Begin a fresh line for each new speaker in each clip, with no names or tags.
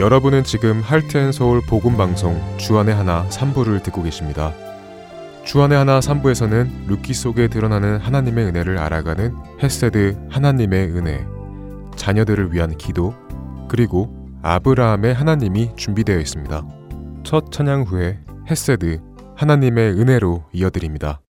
여러분은 지금 할트앤서울 복음방송 주안의 하나 3부를 듣고 계십니다. 주안의 하나 3부에서는 루키 속에 드러나는 하나님의 은혜를 알아가는 헤세드 하나님의 은혜, 자녀들을 위한 기도, 그리고 아브라함의 하나님이 준비되어 있습니다. 첫 찬양 후에 헤세드 하나님의 은혜로 이어드립니다.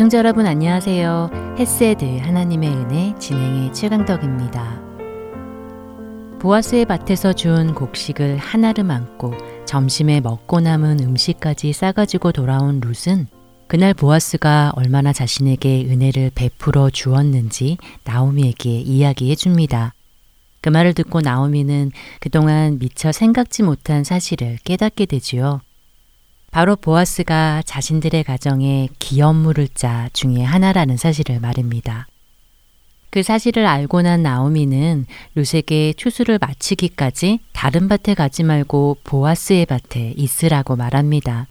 애청자 여러분 안녕하세요. 헤세드 하나님의 은혜 진행의 최강덕입니다. 보아스의 밭에서 주 곡식을 하나를 안고 점심에 먹고 남은 음식까지 싸가지고 돌아온 룻은 그날 보아스가 얼마나 자신에게 은혜를 베풀어 주었는지 나오미에게 이야기해 줍니다. 그 말을 듣고 나오미는 그동안 미처 생각지 못한 사실을 깨닫게 되지요. 바로 보아스가 자신들의 가정에 기업물을 짜 중의 하나라는 사실을 말입니다. 그 사실을 알고 난 나오미는 요셉의 추수를 마치기까지 다른 밭에 가지 말고 보아스의 밭에 있으라고 말합니다.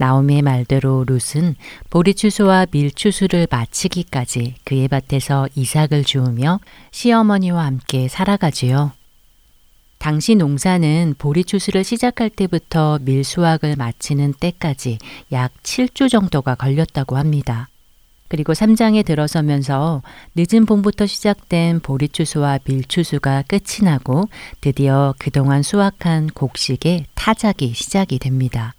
나오미의 말대로 룻은 보리 추수와 밀 추수를 마치기까지 그의 밭에서 이삭을 주우며 시어머니와 함께 살아가지요. 당시 농사는 보리 추수를 시작할 때부터 밀수확을 마치는 때까지 약 7주 정도가 걸렸다고 합니다. 그리고 3장에 들어서면서 늦은 봄부터 시작된 보리 추수와 밀 추수가 끝이 나고 드디어 그동안 수확한 곡식의 타작이 시작이 됩니다.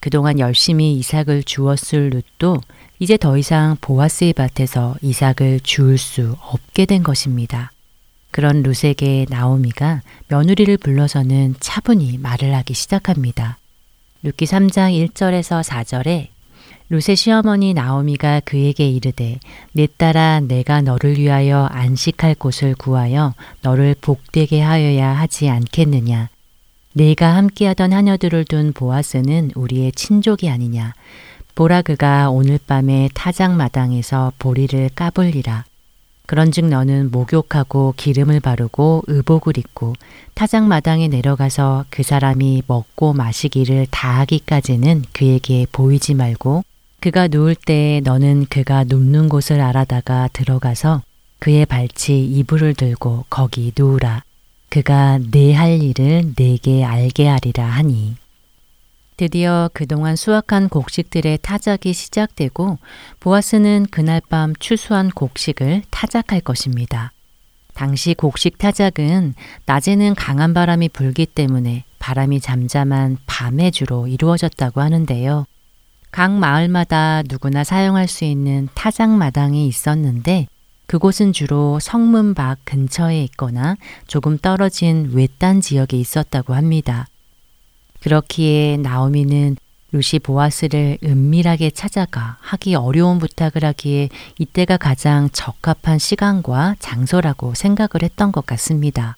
그동안 열심히 이삭을 주었을 룻도 이제 더 이상 보아스의 밭에서 이삭을 주울 수 없게 된 것입니다. 그런 루세의 나오미가 며느리를 불러서는 차분히 말을 하기 시작합니다. 루키 3장 1절에서 4절에 루세 시어머니 나오미가 그에게 이르되 내 딸아 내가 너를 위하여 안식할 곳을 구하여 너를 복되게 하여야 하지 않겠느냐 내가 함께하던 하녀들을 둔 보아스는 우리의 친족이 아니냐 보라 그가 오늘 밤에 타작 마당에서 보리를 까불리라 그런즉 너는 목욕하고 기름을 바르고 의복을 입고 타작 마당에 내려가서 그 사람이 먹고 마시기를 다하기까지는 그에게 보이지 말고 그가 누울 때에 너는 그가 눕는 곳을 알아다가 들어가서 그의 발치 이불을 들고 거기 누우라. 그가 내할 네 일을 내게 알게 하리라 하니. 드디어 그동안 수확한 곡식들의 타작이 시작되고 보아스는 그날 밤 추수한 곡식을 타작할 것입니다. 당시 곡식 타작은 낮에는 강한 바람이 불기 때문에 바람이 잠잠한 밤에 주로 이루어졌다고 하는데요. 각 마을마다 누구나 사용할 수 있는 타작 마당이 있었는데 그곳은 주로 성문 밖 근처에 있거나 조금 떨어진 외딴 지역에 있었다고 합니다. 그렇기에 나오미는 루시 보아스를 은밀하게 찾아가 하기 어려운 부탁을 하기에 이때가 가장 적합한 시간과 장소라고 생각을 했던 것 같습니다.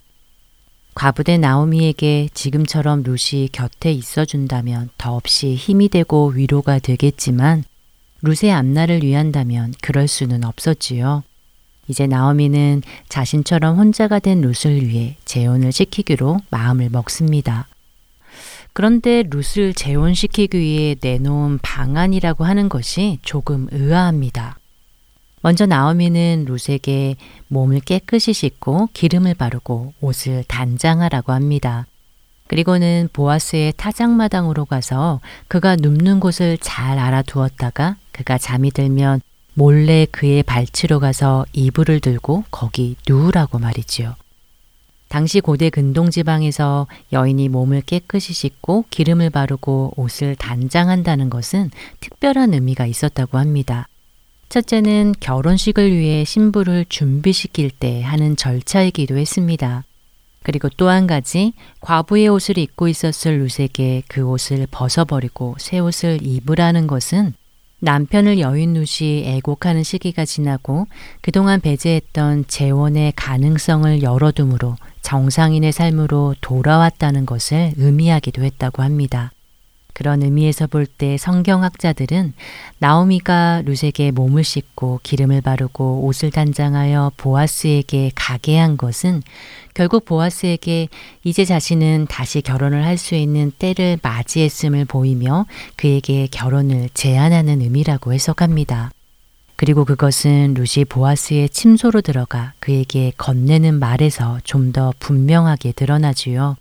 과부된 나오미에게 지금처럼 루시 곁에 있어준다면 더없이 힘이 되고 위로가 되겠지만 루세 앞날을 위한다면 그럴 수는 없었지요. 이제 나오미는 자신처럼 혼자가 된루룻를 위해 재혼을 시키기로 마음을 먹습니다. 그런데 룻을 재혼시키기 위해 내놓은 방안이라고 하는 것이 조금 의아합니다. 먼저 나오미는 룻에게 몸을 깨끗이 씻고 기름을 바르고 옷을 단장하라고 합니다. 그리고는 보아스의 타작마당으로 가서 그가 눕는 곳을 잘 알아두었다가 그가 잠이 들면 몰래 그의 발치로 가서 이불을 들고 거기 누우라고 말이지요. 당시 고대 근동 지방에서 여인이 몸을 깨끗이 씻고 기름을 바르고 옷을 단장한다는 것은 특별한 의미가 있었다고 합니다. 첫째는 결혼식을 위해 신부를 준비시킬 때 하는 절차이기도 했습니다. 그리고 또 한 가지 과부의 옷을 입고 있었을 루세게그 옷을 벗어버리고 새 옷을 입으라는 것은 남편을 여인 루시 애곡하는 시기가 지나고 그동안 배제했던 재혼의 가능성을 열어둠으로 정상인의 삶으로 돌아왔다는 것을 의미하기도 했다고 합니다. 그런 의미에서 볼 때 성경학자들은 나오미가 루색의 몸을 씻고 기름을 바르고 옷을 단장하여 보아스에게 가게 한 것은 결국 보아스에게 이제 자신은 다시 결혼을 할 수 있는 때를 맞이했음을 보이며 그에게 결혼을 제안하는 의미라고 해석합니다. 그리고 그것은 루시 보아스의 침소로 들어가 그에게 건네는 말에서 좀 더 분명하게 드러나지요.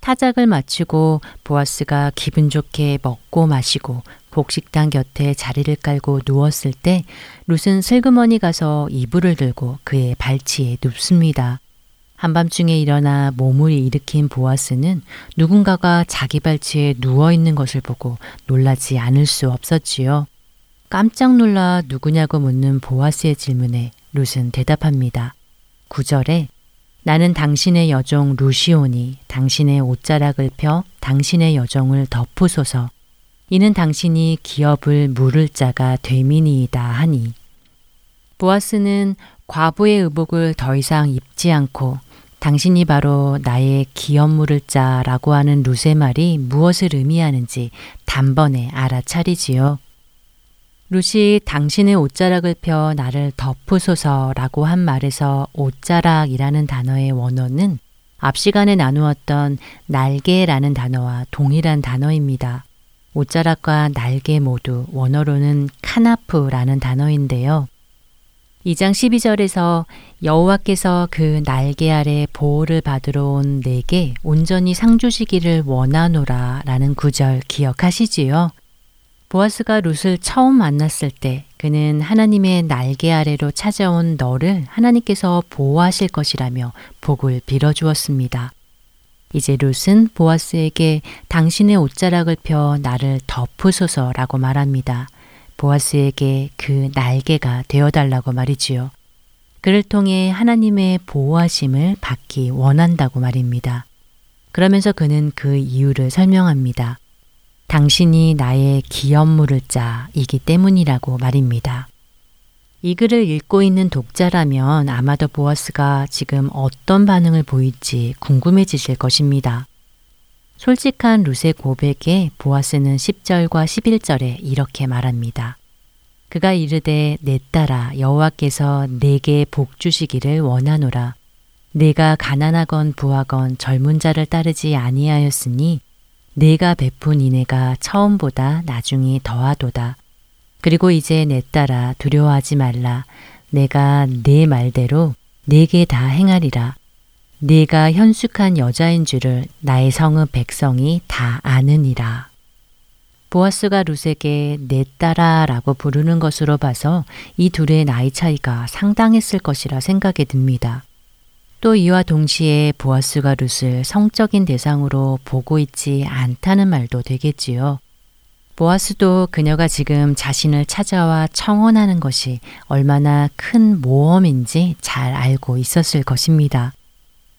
타작을 마치고 보아스가 기분 좋게 먹고 마시고 곡식당 곁에 자리를 깔고 누웠을 때 룻은 슬그머니 가서 이불을 들고 그의 발치에 눕습니다. 한밤중에 일어나 몸을 일으킨 보아스는 누군가가 자기 발치에 누워 있는 것을 보고 놀라지 않을 수 없었지요. 깜짝 놀라 누구냐고 묻는 보아스의 질문에 룻은 대답합니다. 9절에 나는 당신의 여종 루시온이 당신의 옷자락을 펴 당신의 여종을 덮으소서 이는 당신이 기업을 물을 자가 되민이이다 하니 보아스는 과부의 의복을 더 이상 입지 않고 당신이 바로 나의 기업 물을 자라고 하는 루세 말이 무엇을 의미하는지 단번에 알아차리지요. 루시 당신의 옷자락을 펴 나를 덮으소서라고 한 말에서 옷자락이라는 단어의 원어는 앞 시간에 나누었던 날개라는 단어와 동일한 단어입니다. 옷자락과 날개 모두 원어로는 카나프라는 단어인데요. 2장 12절에서 여호와께서 그 날개 아래 보호를 받으러 온 내게 온전히 상주시기를 원하노라 라는 구절 기억하시지요? 보아스가 룻을 처음 만났을 때 그는 하나님의 날개 아래로 찾아온 너를 하나님께서 보호하실 것이라며 복을 빌어주었습니다. 이제 룻은 보아스에게 당신의 옷자락을 펴 나를 덮으소서라고 말합니다. 보아스에게 그 날개가 되어달라고 말이지요. 그를 통해 하나님의 보호하심을 받기 원한다고 말입니다. 그러면서 그는 그 이유를 설명합니다. 당신이 나의 기업물을 자이기 때문이라고 말입니다. 이 글을 읽고 있는 독자라면 아마도 보아스가 지금 어떤 반응을 보일지 궁금해지실 것입니다. 솔직한 루의 고백에 보아스는 10절과 11절에 이렇게 말합니다. 그가 이르되 내 딸아 여호와께서 내게 복 주시기를 원하노라. 내가 가난하건 부하건 젊은 자를 따르지 아니하였으니 네가 베푼 이내가 처음보다 나중이 더하도다. 그리고 이제 내 따라 두려워하지 말라. 내가 내 말대로 네게다 행하리라. 네가 현숙한 여자인 줄을 나의 성읍 백성이 다 아느니라. 보아스가 루세게 내 딸아라고 부르는 것으로 봐서 이 둘의 나이 차이가 상당했을 것이라 생각이 듭니다. 또 이와 동시에 보아스가 룻을 성적인 대상으로 보고 있지 않다는 말도 되겠지요. 보아스도 그녀가 지금 자신을 찾아와 청혼하는 것이 얼마나 큰 모험인지 잘 알고 있었을 것입니다.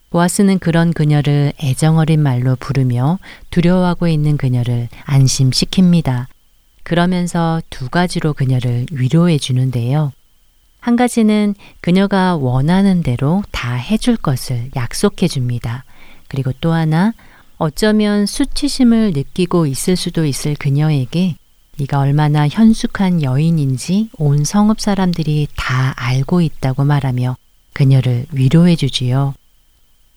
보아스는 그런 그녀를 애정어린 말로 부르며 두려워하고 있는 그녀를 안심시킵니다. 그러면서 두 가지로 그녀를 위로해 주는데요. 한 가지는 그녀가 원하는 대로 다 해줄 것을 약속해 줍니다. 그리고 또 하나, 어쩌면 수치심을 느끼고 있을 수도 있을 그녀에게 네가 얼마나 현숙한 여인인지 온 성읍 사람들이 다 알고 있다고 말하며 그녀를 위로해 주지요.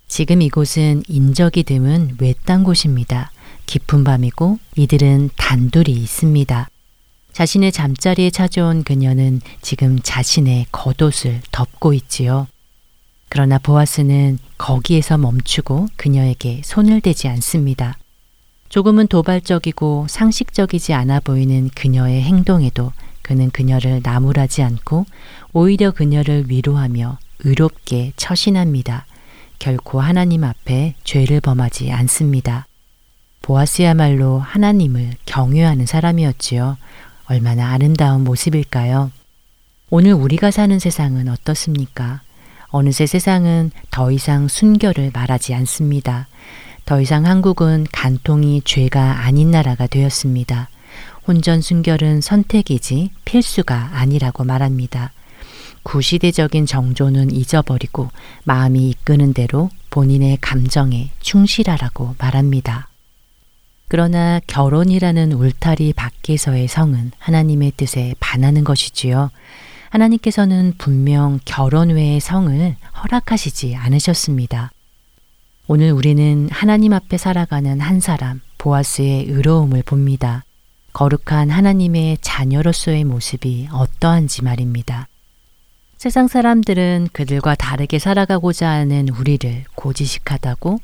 지금 이곳은 인적이 드문 외딴 곳입니다. 깊은 밤이고 이들은 단둘이 있습니다. 자신의 잠자리에 찾아온 그녀는 지금 자신의 겉옷을 덮고 있지요. 그러나 보아스는 거기에서 멈추고 그녀에게 손을 대지 않습니다. 조금은 도발적이고 상식적이지 않아 보이는 그녀의 행동에도 그는 그녀를 나무라지 않고 오히려 그녀를 위로하며 의롭게 처신합니다. 결코 하나님 앞에 죄를 범하지 않습니다. 보아스야말로 하나님을 경외하는 사람이었지요. 얼마나 아름다운 모습일까요? 오늘 우리가 사는 세상은 어떻습니까? 어느새 세상은 더 이상 순결을 말하지 않습니다. 더 이상 한국은 간통이 죄가 아닌 나라가 되었습니다. 혼전 순결은 선택이지 필수가 아니라고 말합니다. 구시대적인 정조는 잊어버리고 마음이 이끄는 대로 본인의 감정에 충실하라고 말합니다. 그러나 결혼이라는 울타리 밖에서의 성은 하나님의 뜻에 반하는 것이지요. 하나님께서는 분명 결혼 외의 성을 허락하시지 않으셨습니다. 오늘 우리는 하나님 앞에 살아가는 한 사람, 보아스의 의로움을 봅니다. 거룩한 하나님의 자녀로서의 모습이 어떠한지 말입니다. 세상 사람들은 그들과 다르게 살아가고자 하는 우리를 고지식하다고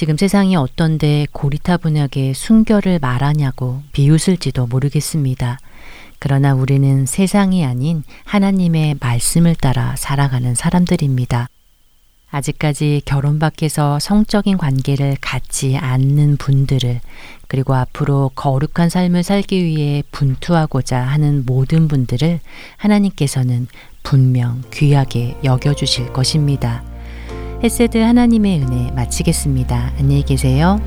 지금 세상이 어떤데 고리타분하게 순결을 말하냐고 비웃을지도 모르겠습니다. 그러나 우리는 세상이 아닌 하나님의 말씀을 따라 살아가는 사람들입니다. 아직까지 결혼 밖에서 성적인 관계를 갖지 않는 분들을 그리고 앞으로 거룩한 삶을 살기 위해 분투하고자 하는 모든 분들을 하나님께서는 분명 귀하게 여겨주실 것입니다. 헤세드 하나님의 은혜 마치겠습니다. 안녕히 계세요.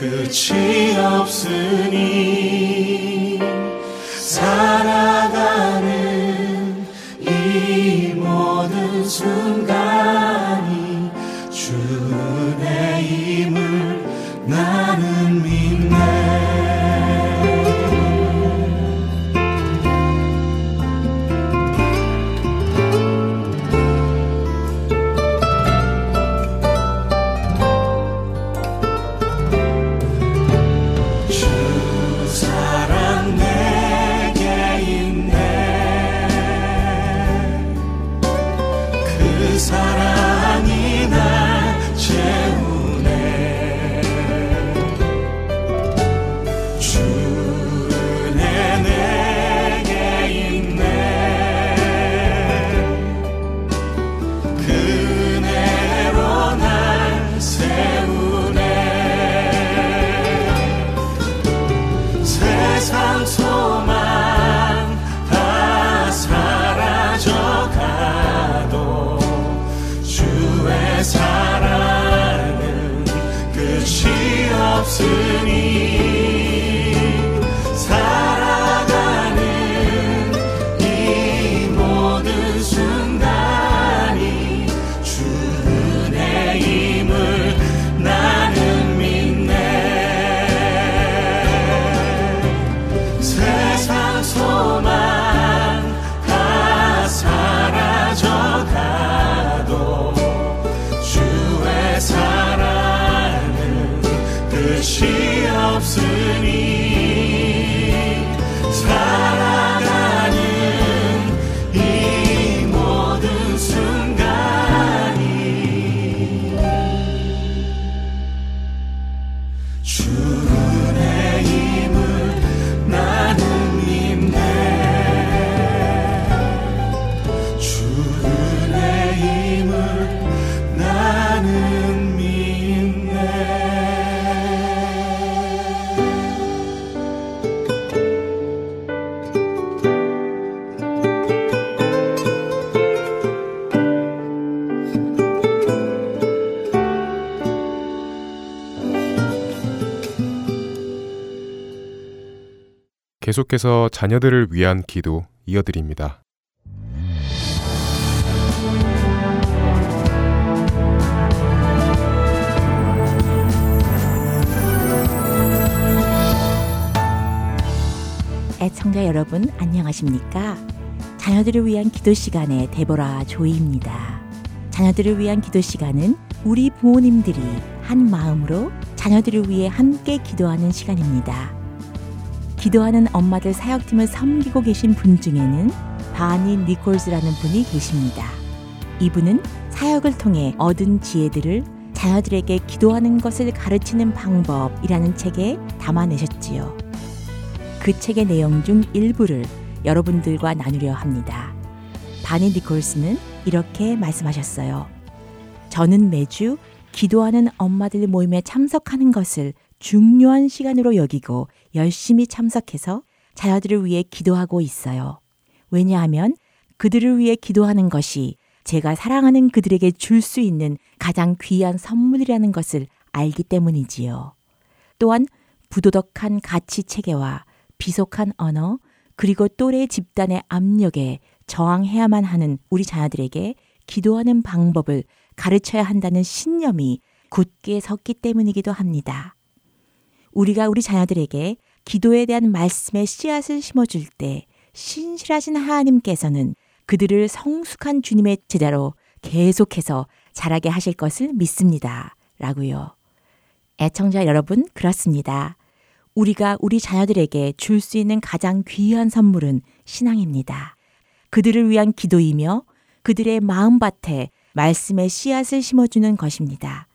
끝이 없으니 계속해서 자녀들을 위한 기도 이어드립니다. 애청자 여러분 안녕하십니까? 자녀들을 위한 기도 시간의 데보라 조이입니다. 자녀들을 위한 기도 시간은 우리 부모님들이 한 마음으로 자녀들을 위해 함께 기도하는 시간입니다. 기도하는 엄마들 사역팀을 섬기고 계신 분 중에는 바니 니콜즈라는 분이 계십니다. 이분은 사역을 통해 얻은 지혜들을 자녀들에게 기도하는 것을 가르치는 방법이라는 책에 담아내셨지요. 그 책의 내용 중 일부를 여러분들과 나누려 합니다. 바니 니콜스는 이렇게 말씀하셨어요. 저는 매주 기도하는 엄마들 모임에 참석하는 것을 중요한 시간으로 여기고 열심히 참석해서 자녀들을 위해 기도하고 있어요. 왜냐하면 그들을 위해 기도하는 것이 제가 사랑하는 그들에게 줄 수 있는 가장 귀한 선물이라는 것을 알기 때문이지요. 또한 부도덕한 가치 체계와 비속한 언어, 그리고 또래 집단의 압력에 저항해야만 하는 우리 자녀들에게 기도하는 방법을 가르쳐야 한다는 신념이 굳게 섰기 때문이기도 합니다. 우리가 우리 자녀들에게 기도에 대한 말씀의 씨앗을 심어줄 때 신실하신 하나님께서는 그들을 성숙한 주님의 제자로 계속해서 자라게 하실 것을 믿습니다. 라고요. 애청자 여러분, 그렇습니다. 우리가 우리 자녀들에게 줄 수 있는 가장 귀한 선물은 신앙입니다. 그들을 위한 기도이며 그들의 마음밭에 말씀의 씨앗을 심어주는 것입니다.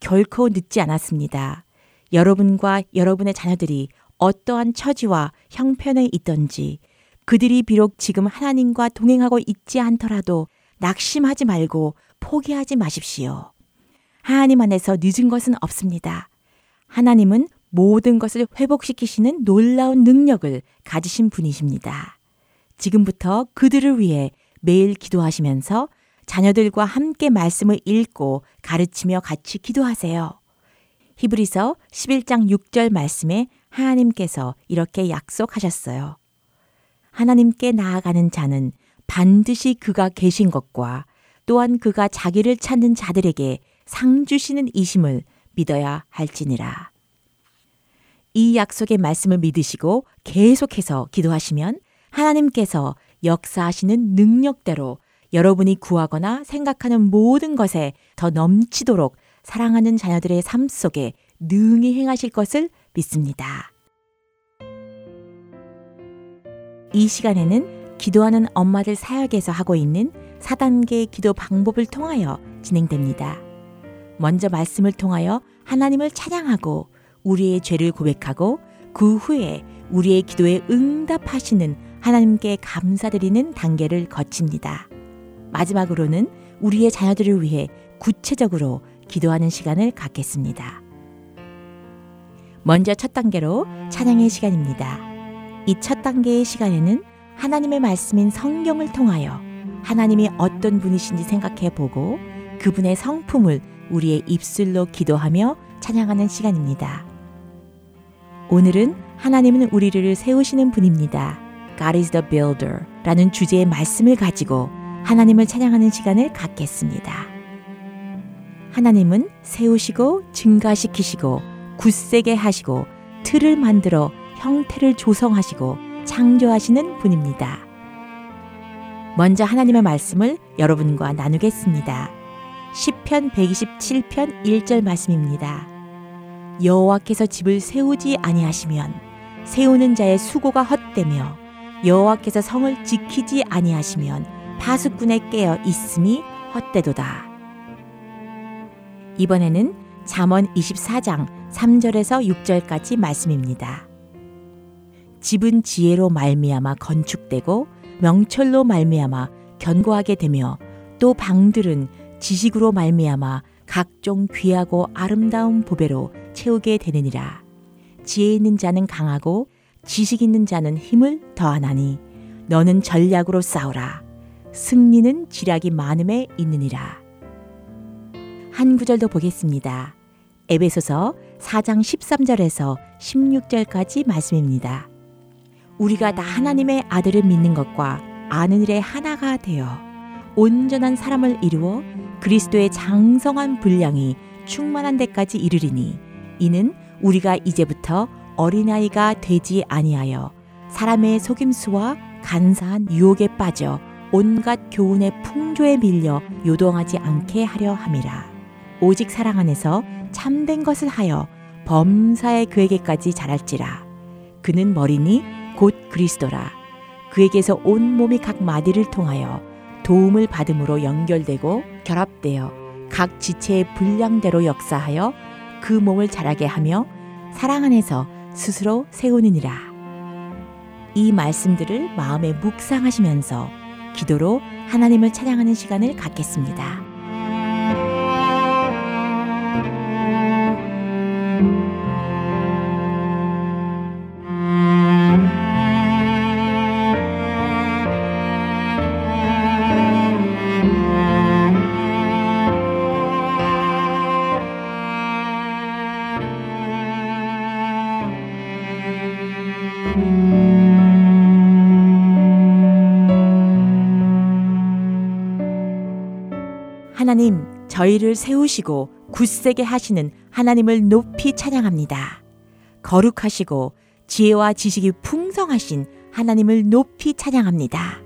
결코 늦지 않았습니다. 여러분과 여러분의 자녀들이 어떠한 처지와 형편에 있던지 그들이 비록 지금 하나님과 동행하고 있지 않더라도 낙심하지 말고 포기하지 마십시오. 하나님 안에서 늦은 것은 없습니다. 하나님은 모든 것을 회복시키시는 놀라운 능력을 가지신 분이십니다. 지금부터 그들을 위해 매일 기도하시면서 자녀들과 함께 말씀을 읽고 가르치며 같이 기도하세요. 히브리서 11장 6절 말씀에 하나님께서 이렇게 약속하셨어요. 하나님께 나아가는 자는 반드시 그가 계신 것과 또한 그가 자기를 찾는 자들에게 상 주시는 이심을 믿어야 할지니라. 이 약속의 말씀을 믿으시고 계속해서 기도하시면 하나님께서 역사하시는 능력대로 여러분이 구하거나 생각하는 모든 것에 더 넘치도록 사랑하는 자녀들의 삶 속에 능히 행하실 것을 믿습니다. 이 시간에는 기도하는 엄마들 사역에서 하고 있는 4단계 기도 방법을 통하여 진행됩니다. 먼저 말씀을 통하여 하나님을 찬양하고 우리의 죄를 고백하고 그 후에 우리의 기도에 응답하시는 하나님께 감사드리는 단계를 거칩니다. 마지막으로는 우리의 자녀들을 위해 구체적으로 기도하는 시간을 갖겠습니다. 먼저 첫 단계로 찬양의 시간입니다. 이 첫 단계의 시간에는 하나님의 말씀인 성경을 통하여 하나님이 어떤 분이신지 생각해 보고 그분의 성품을 우리의 입술로 기도하며 찬양하는 시간입니다. 오늘은 하나님은 우리를 세우시는 분입니다. God is the builder 라는 주제의 말씀을 가지고 하나님을 찬양하는 시간을 갖겠습니다. 하나님은 세우시고 증가시키시고 굳세게 하시고 틀을 만들어 형태를 조성하시고 창조하시는 분입니다. 먼저 하나님의 말씀을 여러분과 나누겠습니다. 10편 127편 1절 말씀입니다. 여호와께서 집을 세우지 아니하시면 세우는 자의 수고가 헛되며 여호와께서 성을 지키지 아니하시면 파수꾼의 깨어 있음이 헛되도다. 이번에는 잠언 24장 3절에서 6절까지 말씀입니다. 집은 지혜로 말미암아 건축되고 명철로 말미암아 견고하게 되며 또 방들은 지식으로 말미암아 각종 귀하고 아름다운 보배로 채우게 되느니라. 지혜 있는 자는 강하고 지식 있는 자는 힘을 더하나니 너는 전략으로 싸우라. 승리는 지략이 많음에 있느니라. 한 구절도 보겠습니다. 에베소서 4장 13절에서 16절까지 말씀입니다. 우리가 다 음. 하나님의 아들을 믿는 것과 아는 일에 하나가 되어 온전한 사람을 이루어 그리스도의 장성한 분량이 충만한 데까지 이르리니 이는 우리가 이제부터 어린아이가 되지 아니하여 사람의 속임수와 간사한 유혹에 빠져 온갖 교훈의 풍조에 밀려 요동하지 않게 하려 함이라. 오직 사랑 안에서 참된 것을 하여 범사에 그에게까지 자랄지라. 그는 머리니 곧 그리스도라. 그에게서 온 몸이 각 마디를 통하여 도움을 받음으로 연결되고 결합되어 각 지체의 분량대로 역사하여 그 몸을 자라게 하며 사랑 안에서 스스로 세우느니라. 이 말씀들을 마음에 묵상하시면서 기도로 하나님을 찬양하는 시간을 갖겠습니다. 저희를 세우시고 굳세게 하시는 하나님을 높이 찬양합니다. 거룩하시고 지혜와 지식이 풍성하신 하나님을 높이 찬양합니다.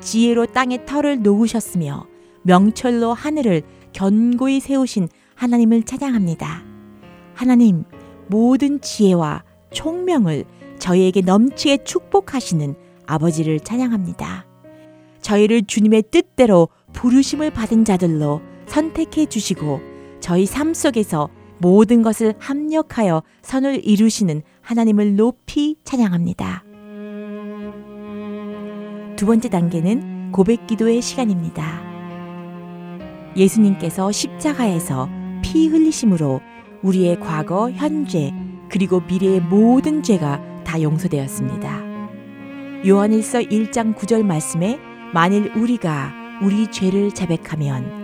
지혜로 땅의 털을 놓으셨으며 명철로 하늘을 견고히 세우신 하나님을 찬양합니다. 하나님, 모든 지혜와 총명을 저희에게 넘치게 축복하시는 아버지를 찬양합니다. 저희를 주님의 뜻대로 부르심을 받은 자들로 선택해 주시고 저희 삶 속에서 모든 것을 합력하여 선을 이루시는 하나님을 높이 찬양합니다. 두 번째 단계는 고백 기도의 시간입니다. 예수님께서 십자가에서 피 흘리심으로 우리의 과거, 현재, 그리고 미래의 모든 죄가 다 용서되었습니다. 요한일서 1장 9절 말씀에 만일 우리가 우리 죄를 자백하면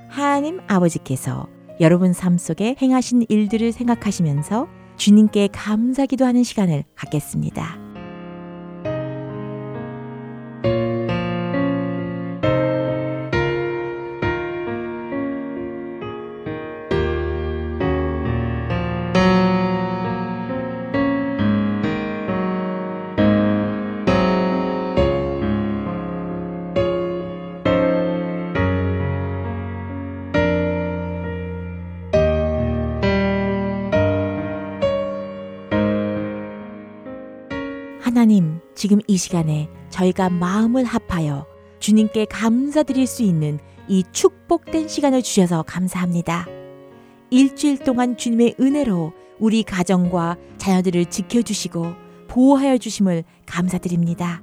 하나님 아버지께서 여러분 삶 속에 행하신 일들을 생각하시면서 주님께 감사 기도하는 시간을 갖겠습니다. 지금 이 시간에 저희가 마음을 합하여 주님께 감사드릴 수 있는 이 축복된 시간을 주셔서 감사합니다. 일주일 동안 주님의 은혜로 우리 가정과 자녀들을 지켜주시고 보호하여 주심을 감사드립니다.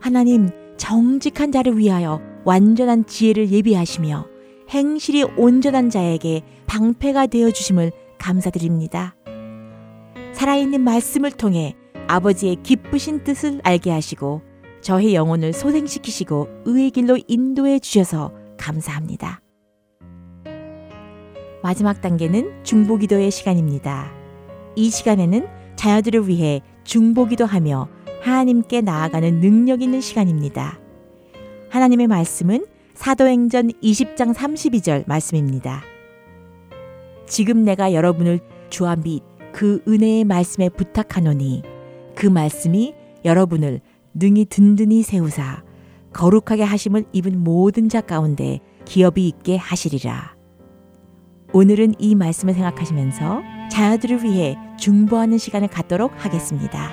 하나님, 정직한 자를 위하여 완전한 지혜를 예비하시며 행실이 온전한 자에게 방패가 되어 주심을 감사드립니다. 살아있는 말씀을 통해 아버지의 기쁘신 뜻을 알게 하시고 저의 영혼을 소생시키시고 의의 길로 인도해 주셔서 감사합니다. 마지막 단계는 중보기도의 시간입니다. 이 시간에는 자녀들을 위해 중보기도하며 하나님께 나아가는 능력 있는 시간입니다. 하나님의 말씀은 사도행전 20장 32절 말씀입니다. 지금 내가 여러분을 주와 및그 은혜의 말씀에 부탁하노니 그 말씀이 여러분을 능히 든든히 세우사 거룩하게 하심을 입은 모든 자 가운데 기업이 있게 하시리라. 오늘은 이 말씀을 생각하시면서 자녀들을 위해 중보하는 시간을 갖도록 하겠습니다.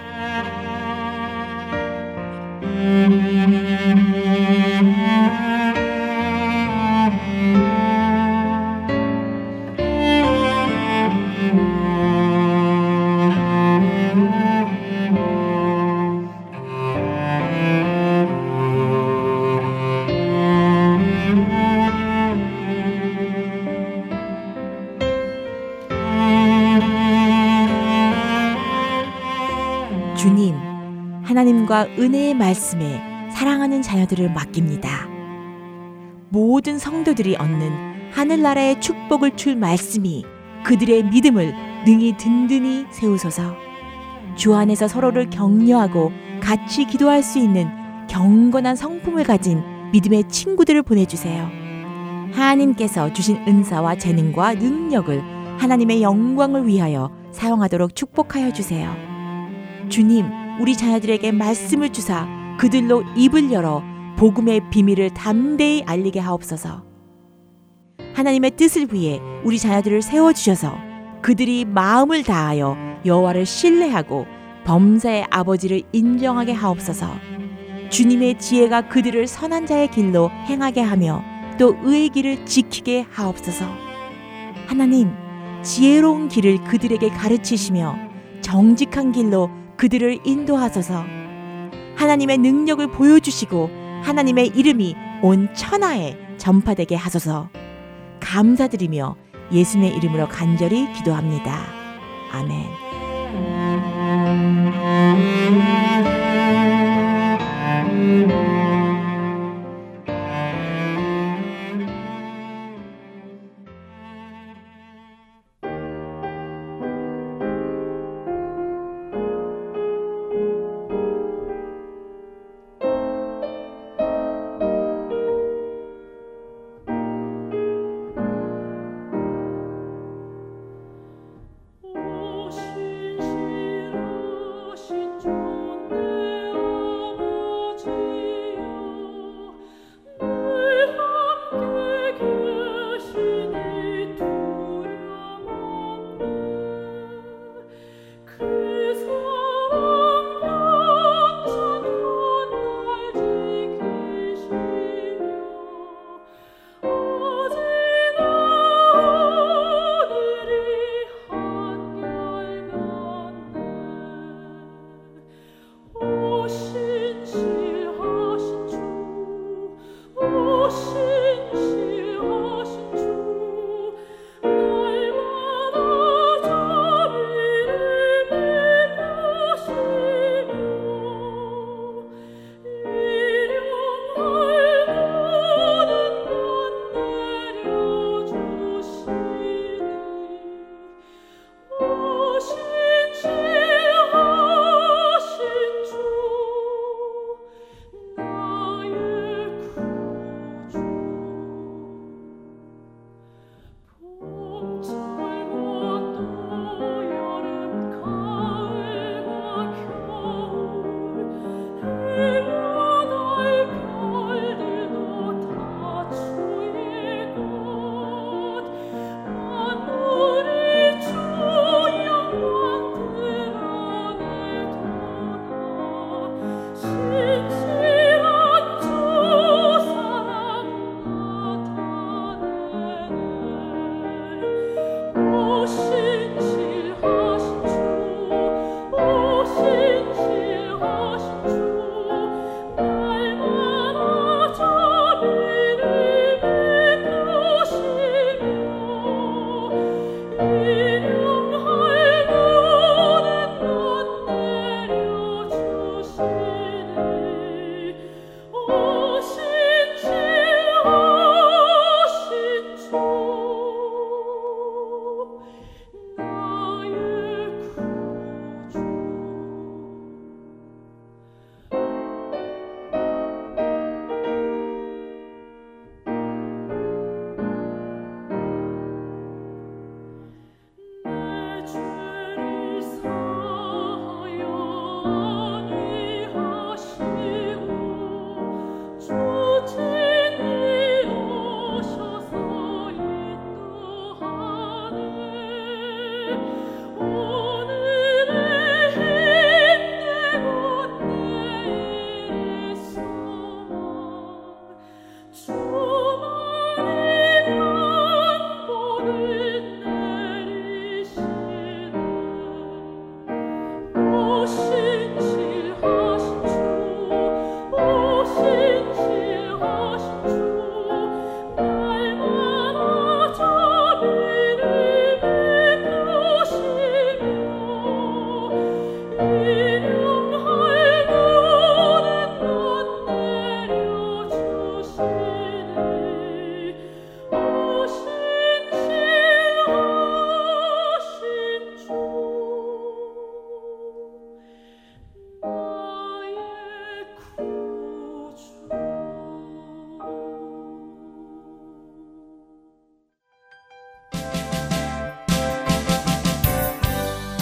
주님, 하나님과 은혜의 말씀에 사랑하는 자녀들을 맡깁니다. 모든 성도들이 얻는 하늘나라의 축복을 줄 말씀이 그들의 믿음을 능히 든든히 세우소서. 주 안에서 서로를 격려하고 같이 기도할 수 있는 경건한 성품을 가진 믿음의 친구들을 보내주세요. 하나님께서 주신 은사와 재능과 능력을 하나님의 영광을 위하여 사용하도록 축복하여 주세요. 주님, 우리 자녀들에게 말씀을 주사 그들로 입을 열어 복음의 비밀을 담대히 알리게 하옵소서. 하나님의 뜻을 위해 우리 자녀들을 세워 주셔서 그들이 마음을 다하여 여호와를 신뢰하고 범사의 아버지를 인정하게 하옵소서. 주님의 지혜가 그들을 선한 자의 길로 행하게 하며 또 의의 길을 지키게 하옵소서. 하나님, 지혜로운 길을 그들에게 가르치시며 정직한 길로 그들을 인도하소서. 하나님의 능력을 보여주시고 하나님의 이름이 온 천하에 전파되게 하소서. 감사드리며 예수님의 이름으로 간절히 기도합니다. 아멘.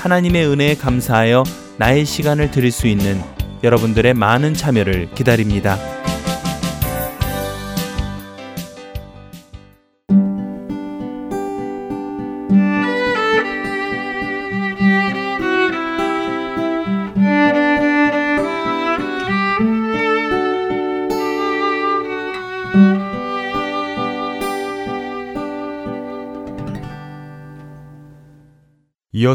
하나님의 은혜에 감사하여 나의 시간을 드릴 수 있는 여러분들의 많은 참여를 기다립니다.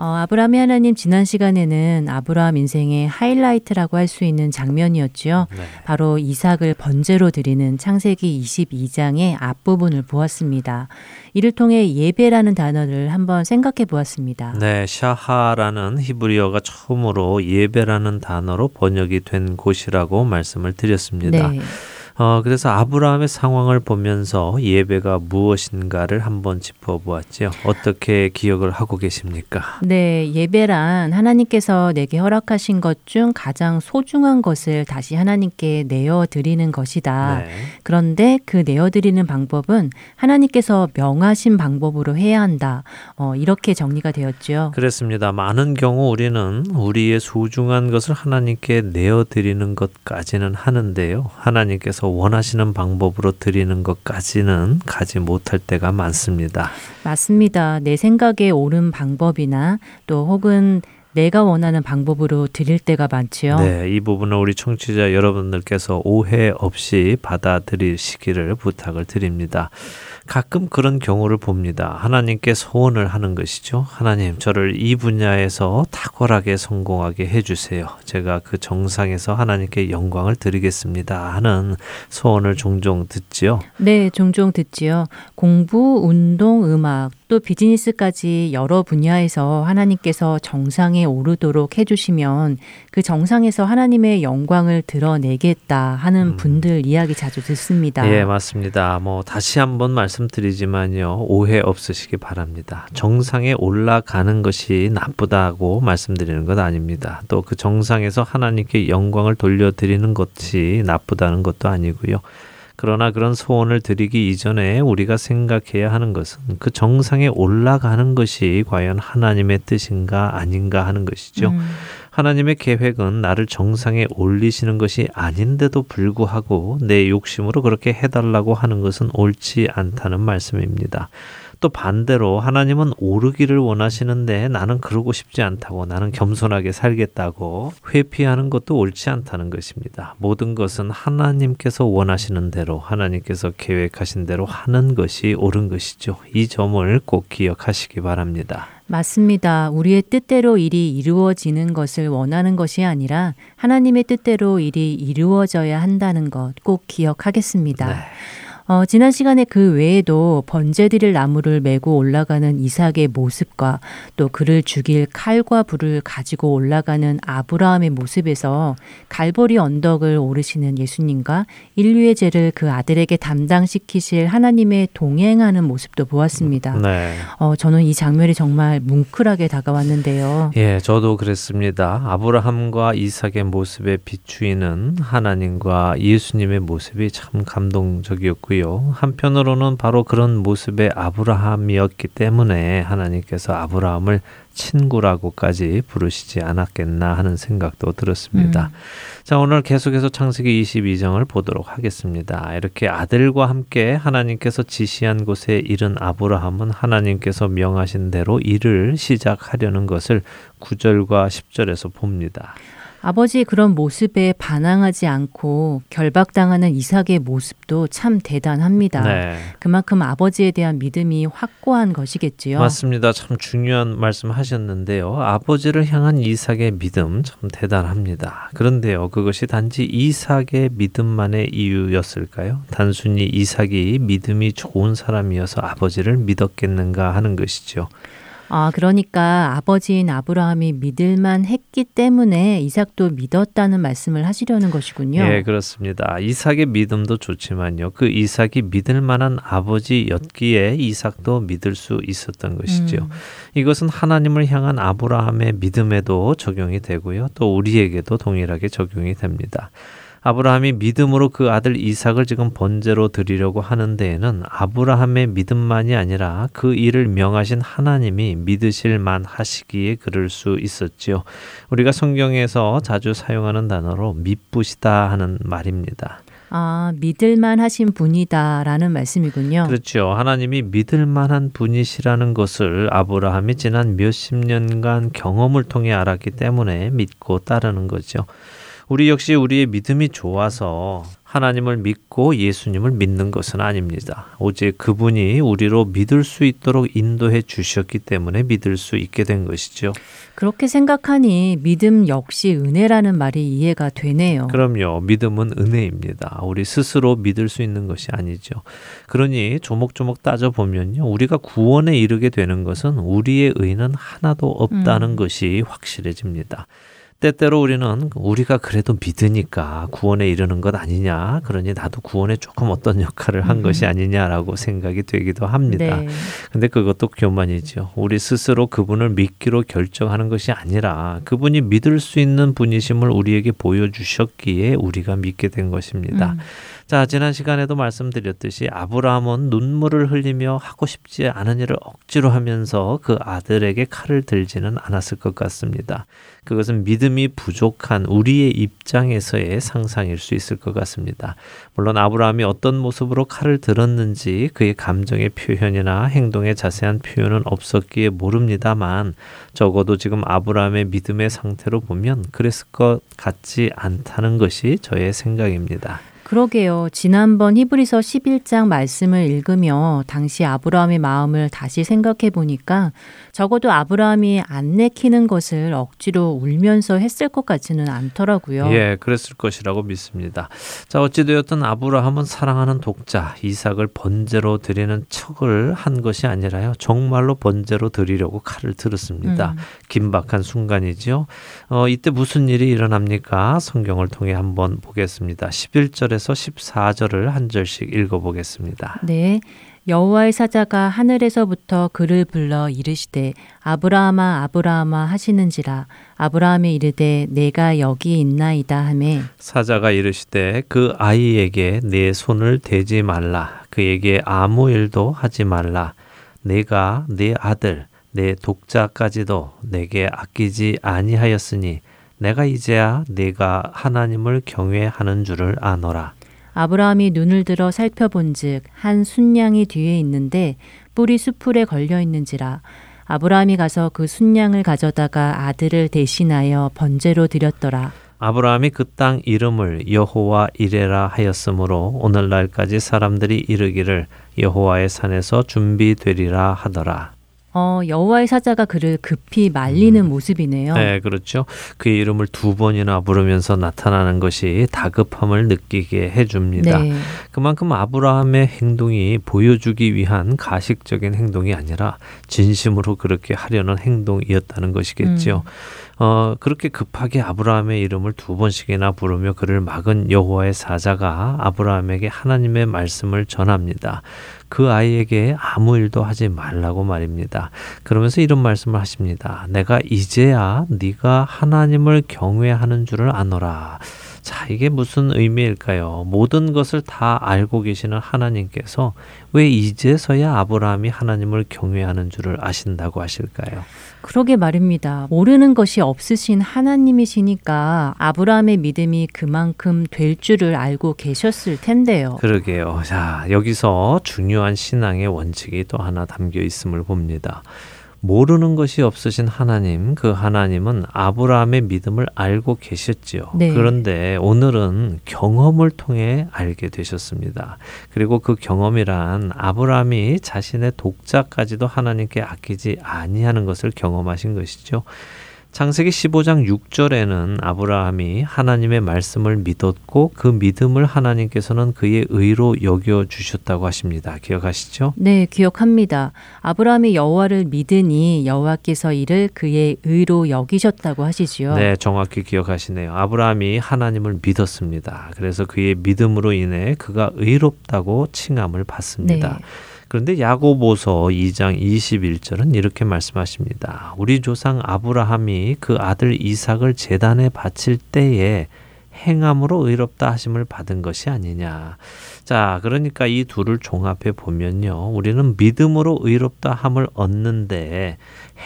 어, 아브라함이 하나님 지난 시간에는 아브라함 인생의 하이라이트라고 할 수 있는 장면이었지요. 네. 바로 이삭을 번제로 드리는 창세기 22장의 앞부분을 보았습니다. 이를 통해 예배라는 단어를 한번 생각해 보았습니다. 네, 샤하라는 히브리어가 처음으로 예배라는 단어로 번역이 된 곳이라고 말씀을 드렸습니다. 네. 어, 그래서 아브라함의 상황을 보면서 예배가 무엇인가를 한번 짚어보았죠 어떻게 기억을 하고 계십니까? 네, 예배란 하나님께서 내게 허락하신 것 중 가장 소중한 것을 다시 하나님께 내어 드리는 것이다. 네. 그런데 그 내어 드리는 방법은 하나님께서 명하신 방법으로 해야 한다. 어, 이렇게 정리가 되었죠 그렇습니다. 많은 경우 우리는 우리의 소중한 것을 하나님께 내어 드리는 것까지는 하는데요. 하나님께서 원하시는 방법으로 드리는 것까지는 가지 못할 때가 많습니다. 맞습니다. 내 생각에 옳은 방법이나 또 혹은 내가 원하는 방법으로 드릴 때가 많지요. 네, 이 부분은 우리 청취자 여러분들께서 오해 없이 받아들이시기를 부탁을 드립니다. 가끔 그런 경우를 봅니다. 하나님께 소원을 하는 것이죠. 하나님, 저를 이 분야에서 탁월하게 성공하게 해주세요. 제가 그 정상에서 하나님께 영광을 드리겠습니다. 하는 소원을 종종 듣지요. 네, 종종 듣지요. 공부, 운동, 음악, 또 비즈니스까지 여러 분야에서 하나님께서 정상에 오르도록 해주시면 그 정상에서 하나님의 영광을 드러내겠다 하는 음. 분들 이야기 자주 듣습니다. 예, 맞습니다. 뭐 다시 한번 말씀드리지만요. 오해 없으시기 바랍니다. 정상에 올라가는 것이 나쁘다고 말씀드리는 것 아닙니다. 또 그 정상에서 하나님께 영광을 돌려드리는 것이 나쁘다는 것도 아니고요. 그러나 그런 소원을 드리기 이전에 우리가 생각해야 하는 것은 그 정상에 올라가는 것이 과연 하나님의 뜻인가 아닌가 하는 것이죠. 음. 하나님의 계획은 나를 정상에 올리시는 것이 아닌데도 불구하고 내 욕심으로 그렇게 해달라고 하는 것은 옳지 않다는 말씀입니다. 또 반대로 하나님은 오르기를 원하시는데 나는 그러고 싶지 않다고 나는 겸손하게 살겠다고 회피하는 것도 옳지 않다는 것입니다. 모든 것은 하나님께서 원하시는 대로 하나님께서 계획하신 대로 하는 것이 옳은 것이죠. 이 점을 꼭 기억하시기 바랍니다. 맞습니다. 우리의 뜻대로 일이 이루어지는 것을 원하는 것이 아니라 하나님의 뜻대로 일이 이루어져야 한다는 것 꼭 기억하겠습니다. 네. 어, 지난 시간에 그 외에도 번제드릴 나무를 메고 올라가는 이삭의 모습과 또 그를 죽일 칼과 불을 가지고 올라가는 아브라함의 모습에서 갈보리 언덕을 오르시는 예수님과 인류의 죄를 그 아들에게 담당시키실 하나님의 동행하는 모습도 보았습니다. 네. 어, 저는 이 장면이 정말 뭉클하게 다가왔는데요. 예, 저도 그랬습니다. 아브라함과 이삭의 모습에 비추이는 하나님과 예수님의 모습이 참 감동적이었고요. 있고요. 한편으로는 바로 그런 모습의 아브라함이었기 때문에 하나님께서 아브라함을 친구라고까지 부르시지 않았겠나 하는 생각도 들었습니다. 음. 자, 오늘 계속해서 창세기 22장을 보도록 하겠습니다. 이렇게 아들과 함께 하나님께서 지시한 곳에 이른 아브라함은 하나님께서 명하신 대로 일을 시작하려는 것을 9절과 10절에서 봅니다. 아버지의 그런 모습에 반항하지 않고 결박당하는 이삭의 모습도 참 대단합니다. 네. 그만큼 아버지에 대한 믿음이 확고한 것이겠지요. 맞습니다. 참 중요한 말씀 하셨는데요. 아버지를 향한 이삭의 믿음 참 대단합니다. 그런데요. 그것이 단지 이삭의 믿음만의 이유였을까요? 단순히 이삭이 믿음이 좋은 사람이어서 아버지를 믿었겠는가 하는 것이죠. 아, 그러니까 아버지인 아브라함이 믿을만 했기 때문에 이삭도 믿었다는 말씀을 하시려는 것이군요. 예, 그렇습니다. 이삭의 믿음도 좋지만요. 그 이삭이 믿을 만한 아버지였기에 이삭도 믿을 수 있었던 것이지요. 음. 이것은 하나님을 향한 아브라함의 믿음에도 적용이 되고요. 또 우리에게도 동일하게 적용이 됩니다. 아브라함이 믿음으로 그 아들 이삭을 지금 번제로 드리려고 하는 데에는 아브라함의 믿음만이 아니라 그 일을 명하신 하나님이 믿으실 만 하시기에 그럴 수 있었지요. 우리가 성경에서 자주 사용하는 단어로 믿부시다 하는 말입니다. 아, 믿을만 하신 분이다라는 말씀이군요. 그렇죠. 하나님이 믿을만한 분이시라는 것을 아브라함이 지난 몇 십 년간 경험을 통해 알았기 때문에 믿고 따르는 거죠. 우리 역시 우리의 믿음이 좋아서 하나님을 믿고 예수님을 믿는 것은 아닙니다. 오직 그분이 우리로 믿을 수 있도록 인도해 주셨기 때문에 믿을 수 있게 된 것이죠. 그렇게 생각하니 믿음 역시 은혜라는 말이 이해가 되네요. 그럼요. 믿음은 은혜입니다. 우리 스스로 믿을 수 있는 것이 아니죠. 그러니 조목조목 따져보면요. 우리가 구원에 이르게 되는 것은 우리의 의는 하나도 없다는 음. 것이 확실해집니다. 때때로 우리는 우리가 그래도 믿으니까 구원에 이르는 것 아니냐 그러니 나도 구원에 조금 어떤 역할을 한 음. 것이 아니냐라고 생각이 되기도 합니다. 네. 근데 그것도 교만이죠. 우리 스스로 그분을 믿기로 결정하는 것이 아니라 그분이 믿을 수 있는 분이심을 우리에게 보여주셨기에 우리가 믿게 된 것입니다. 음. 자, 지난 시간에도 말씀드렸듯이 아브라함은 눈물을 흘리며 하고 싶지 않은 일을 억지로 하면서 그 아들에게 칼을 들지는 않았을 것 같습니다. 그것은 믿음이 부족한 우리의 입장에서의 상상일 수 있을 것 같습니다. 물론 아브라함이 어떤 모습으로 칼을 들었는지 그의 감정의 표현이나 행동의 자세한 표현은 없었기에 모릅니다만 적어도 지금 아브라함의 믿음의 상태로 보면 그랬을 것 같지 않다는 것이 저의 생각입니다. 그러게요. 지난번 히브리서 11장 말씀을 읽으며 당시 아브라함의 마음을 다시 생각해 보니까 적어도 아브라함이 안 내키는 것을 억지로 울면서 했을 것 같지는 않더라고요. 예, 그랬을 것이라고 믿습니다. 자, 어찌되었든 아브라함은 사랑하는 독자 이삭을 번제로 드리는 척을 한 것이 아니라요. 정말로 번제로 드리려고 칼을 들었습니다. 음. 긴박한 순간이지 어, 이때 무슨 일이 일어납니까? 성경을 통해 한번 보겠습니다. 11절에 1절에서 14절을 한 절씩 읽어보겠습니다. 네. 여호와의 사자가 하늘에서부터 그를 불러 이르시되 아브라함아 아브라함아 하시는지라 아브라함이 이르되 내가 여기 있나이다 하매 사자가 이르시되 그 아이에게 내 손을 대지 말라 그에게 아무 일도 하지 말라 내가 내 아들 내 독자까지도 내게 아끼지 아니하였으니 내가 이제야 네가 하나님을 경외하는 줄을 아노라. 아브라함이 눈을 들어 살펴본즉 한 순양이 뒤에 있는데 뿔이 수풀에 걸려 있는지라 아브라함이 가서 그 순양을 가져다가 아들을 대신하여 번제로 드렸더라. 아브라함이 그 땅 이름을 여호와 이레라 하였으므로 오늘날까지 사람들이 이르기를 여호와의 산에서 준비되리라 하더라. 어, 여호와의 사자가 그를 급히 말리는 음. 모습이네요. 네, 그렇죠. 그의 이름을 두 번이나 부르면서 나타나는 것이 다급함을 느끼게 해줍니다. 네. 그만큼 아브라함의 행동이 보여주기 위한 가식적인 행동이 아니라 진심으로 그렇게 하려는 행동이었다는 것이겠죠. 음. 어, 그렇게 급하게 아브라함의 이름을 두 번씩이나 부르며 그를 막은 여호와의 사자가 아브라함에게 하나님의 말씀을 전합니다. 그 아이에게 아무 일도 하지 말라고 말입니다. 그러면서 이런 말씀을 하십니다. 내가 이제야 네가 하나님을 경외하는 줄을 아노라. 자, 이게 무슨 의미일까요? 모든 것을 다 알고 계시는 하나님께서 왜 이제서야 아브라함이 하나님을 경외하는 줄을 아신다고 하실까요? 그러게 말입니다. 모르는 것이 없으신 하나님이시니까 아브라함의 믿음이 그만큼 될 줄을 알고 계셨을 텐데요. 그러게요. 자, 여기서 중요한 신앙의 원칙이 또 하나 담겨 있음을 봅니다. 모르는 것이 없으신 하나님, 그 하나님은 아브라함의 믿음을 알고 계셨지요. 네. 그런데 오늘은 경험을 통해 알게 되셨습니다. 그리고 그 경험이란 아브라함이 자신의 독자까지도 하나님께 아끼지 아니하는 것을 경험하신 것이죠. 창세기 15장 6절에는 아브라함이 하나님의 말씀을 믿었고 그 믿음을 하나님께서는 그의 의로 여겨 주셨다고 하십니다. 기억하시죠? 네, 기억합니다. 아브라함이 여호와를 믿으니 여호와께서 이를 그의 의로 여기셨다고 하시지요. 네, 정확히 기억하시네요. 아브라함이 하나님을 믿었습니다. 그래서 그의 믿음으로 인해 그가 의롭다고 칭함을 받습니다. 네. 그런데 야고보서 2장 21절은 이렇게 말씀하십니다. 우리 조상 아브라함이 그 아들 이삭을 제단에 바칠 때에 행함으로 의롭다 하심을 받은 것이 아니냐. 자, 그러니까 이 둘을 종합해 보면요. 우리는 믿음으로 의롭다 함을 얻는데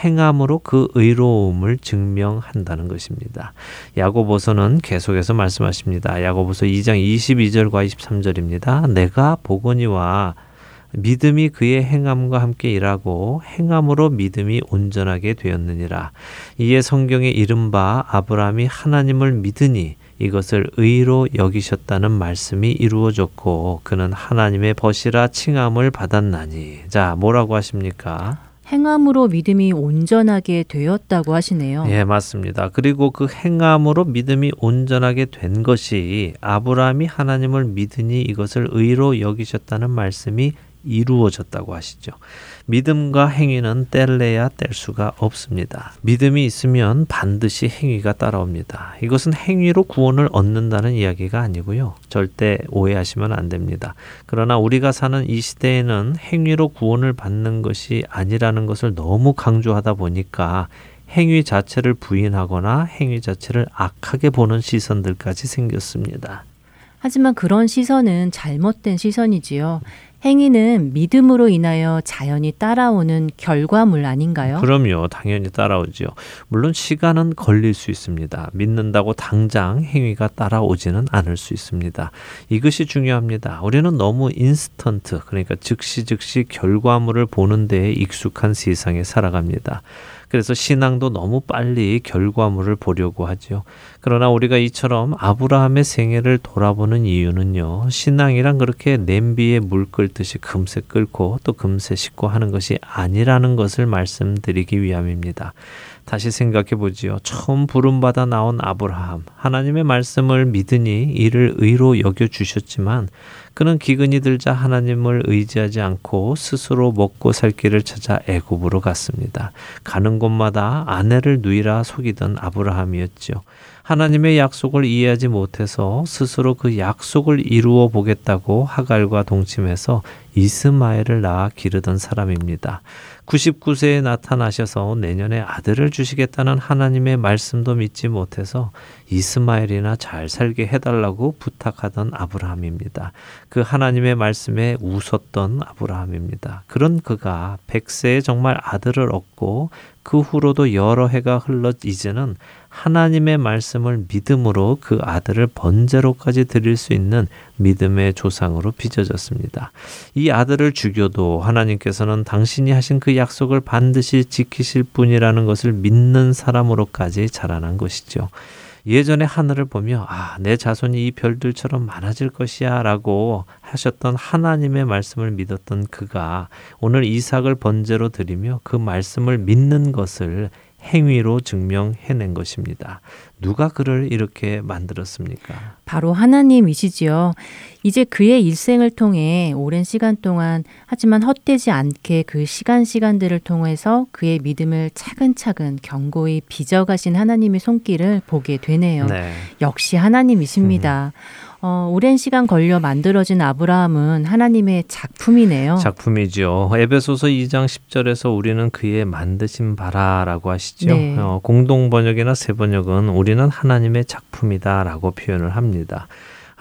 행함으로 그 의로움을 증명한다는 것입니다. 야고보서는 계속해서 말씀하십니다. 야고보서 2장 22절과 23절입니다. 내가 보거니와 믿음이 그의 행함과 함께 일하고 행함으로 믿음이 온전하게 되었느니라. 이에 성경에 이른바 아브라함이 하나님을 믿으니 이것을 의로 여기셨다는 말씀이 이루어졌고 그는 하나님의 벗이라 칭함을 받았나니. 자, 뭐라고 하십니까? 행함으로 믿음이 온전하게 되었다고 하시네요. 예, 맞습니다. 그리고 그 행함으로 믿음이 온전하게 된 것이 아브라함이 하나님을 믿으니 이것을 의로 여기셨다는 말씀이 이루어졌다고 하시죠. 믿음과 행위는 뗄래야 뗄 수가 없습니다. 믿음이 있으면 반드시 행위가 따라옵니다. 이것은 행위로 구원을 얻는다는 이야기가 아니고요. 절대 오해하시면 안 됩니다. 그러나 우리가 사는 이 시대에는 행위로 구원을 받는 것이 아니라는 것을 너무 강조하다 보니까 행위 자체를 부인하거나 행위 자체를 악하게 보는 시선들까지 생겼습니다. 하지만 그런 시선은 잘못된 시선이지요. 행위는 믿음으로 인하여 자연히 따라오는 결과물 아닌가요? 그럼요. 당연히 따라오지요. 물론 시간은 걸릴 수 있습니다. 믿는다고 당장 행위가 따라오지는 않을 수 있습니다. 이것이 중요합니다. 우리는 너무 인스턴트, 그러니까 즉시 즉시 결과물을 보는 데에 익숙한 세상에 살아갑니다. 그래서 신앙도 너무 빨리 결과물을 보려고 하지요. 그러나 우리가 이처럼 아브라함의 생애를 돌아보는 이유는요. 신앙이란 그렇게 냄비에 물 끓듯이 금세 끓고 또 금세 식고 하는 것이 아니라는 것을 말씀드리기 위함입니다. 다시 생각해 보지요. 처음 부름받아 나온 아브라함. 하나님의 말씀을 믿으니 이를 의로 여겨주셨지만 그는 기근이 들자 하나님을 의지하지 않고 스스로 먹고 살 길을 찾아 애굽으로 갔습니다. 가는 곳마다 아내를 누이라 속이던 아브라함이었지요. 하나님의 약속을 이해하지 못해서 스스로 그 약속을 이루어 보겠다고 하갈과 동침해서 이스마엘을 낳아 기르던 사람입니다. 99세에 나타나셔서 내년에 아들을 주시겠다는 하나님의 말씀도 믿지 못해서 이스마엘이나 잘 살게 해달라고 부탁하던 아브라함입니다. 그 하나님의 말씀에 웃었던 아브라함입니다. 그런 그가 100세에 정말 아들을 얻고 그 후로도 여러 해가 흘러 이제는 하나님의 말씀을 믿음으로 그 아들을 번제로까지 드릴 수 있는 믿음의 조상으로 빚어졌습니다. 이 아들을 죽여도 하나님께서는 당신이 하신 그 약속을 반드시 지키실 분이라는 것을 믿는 사람으로까지 자라난 것이죠. 예전에 하늘을 보며 아, 내 자손이 이 별들처럼 많아질 것이야 라고 하셨던 하나님의 말씀을 믿었던 그가 오늘 이삭을 번제로 드리며 그 말씀을 믿는 것을 행위로 증명해낸 것입니다. 누가 그를 이렇게 만들었습니까? 바로 하나님이시지요. 이제 그의 일생을 통해 오랜 시간 동안 하지만 헛되지 않게 그 시간 시간들을 통해서 그의 믿음을 차근차근 견고히 빚어가신 하나님의 손길을 보게 되네요. 네. 역시 하나님이십니다. 음. 어, 오랜 시간 걸려 만들어진 아브라함은 하나님의 작품이네요. 작품이죠. 에베소서 2장 10절에서 우리는 그의 만드신 바라라고 하시죠. 네. 어, 공동 번역이나 세 번역은 우리는 하나님의 작품이다라고 표현을 합니다.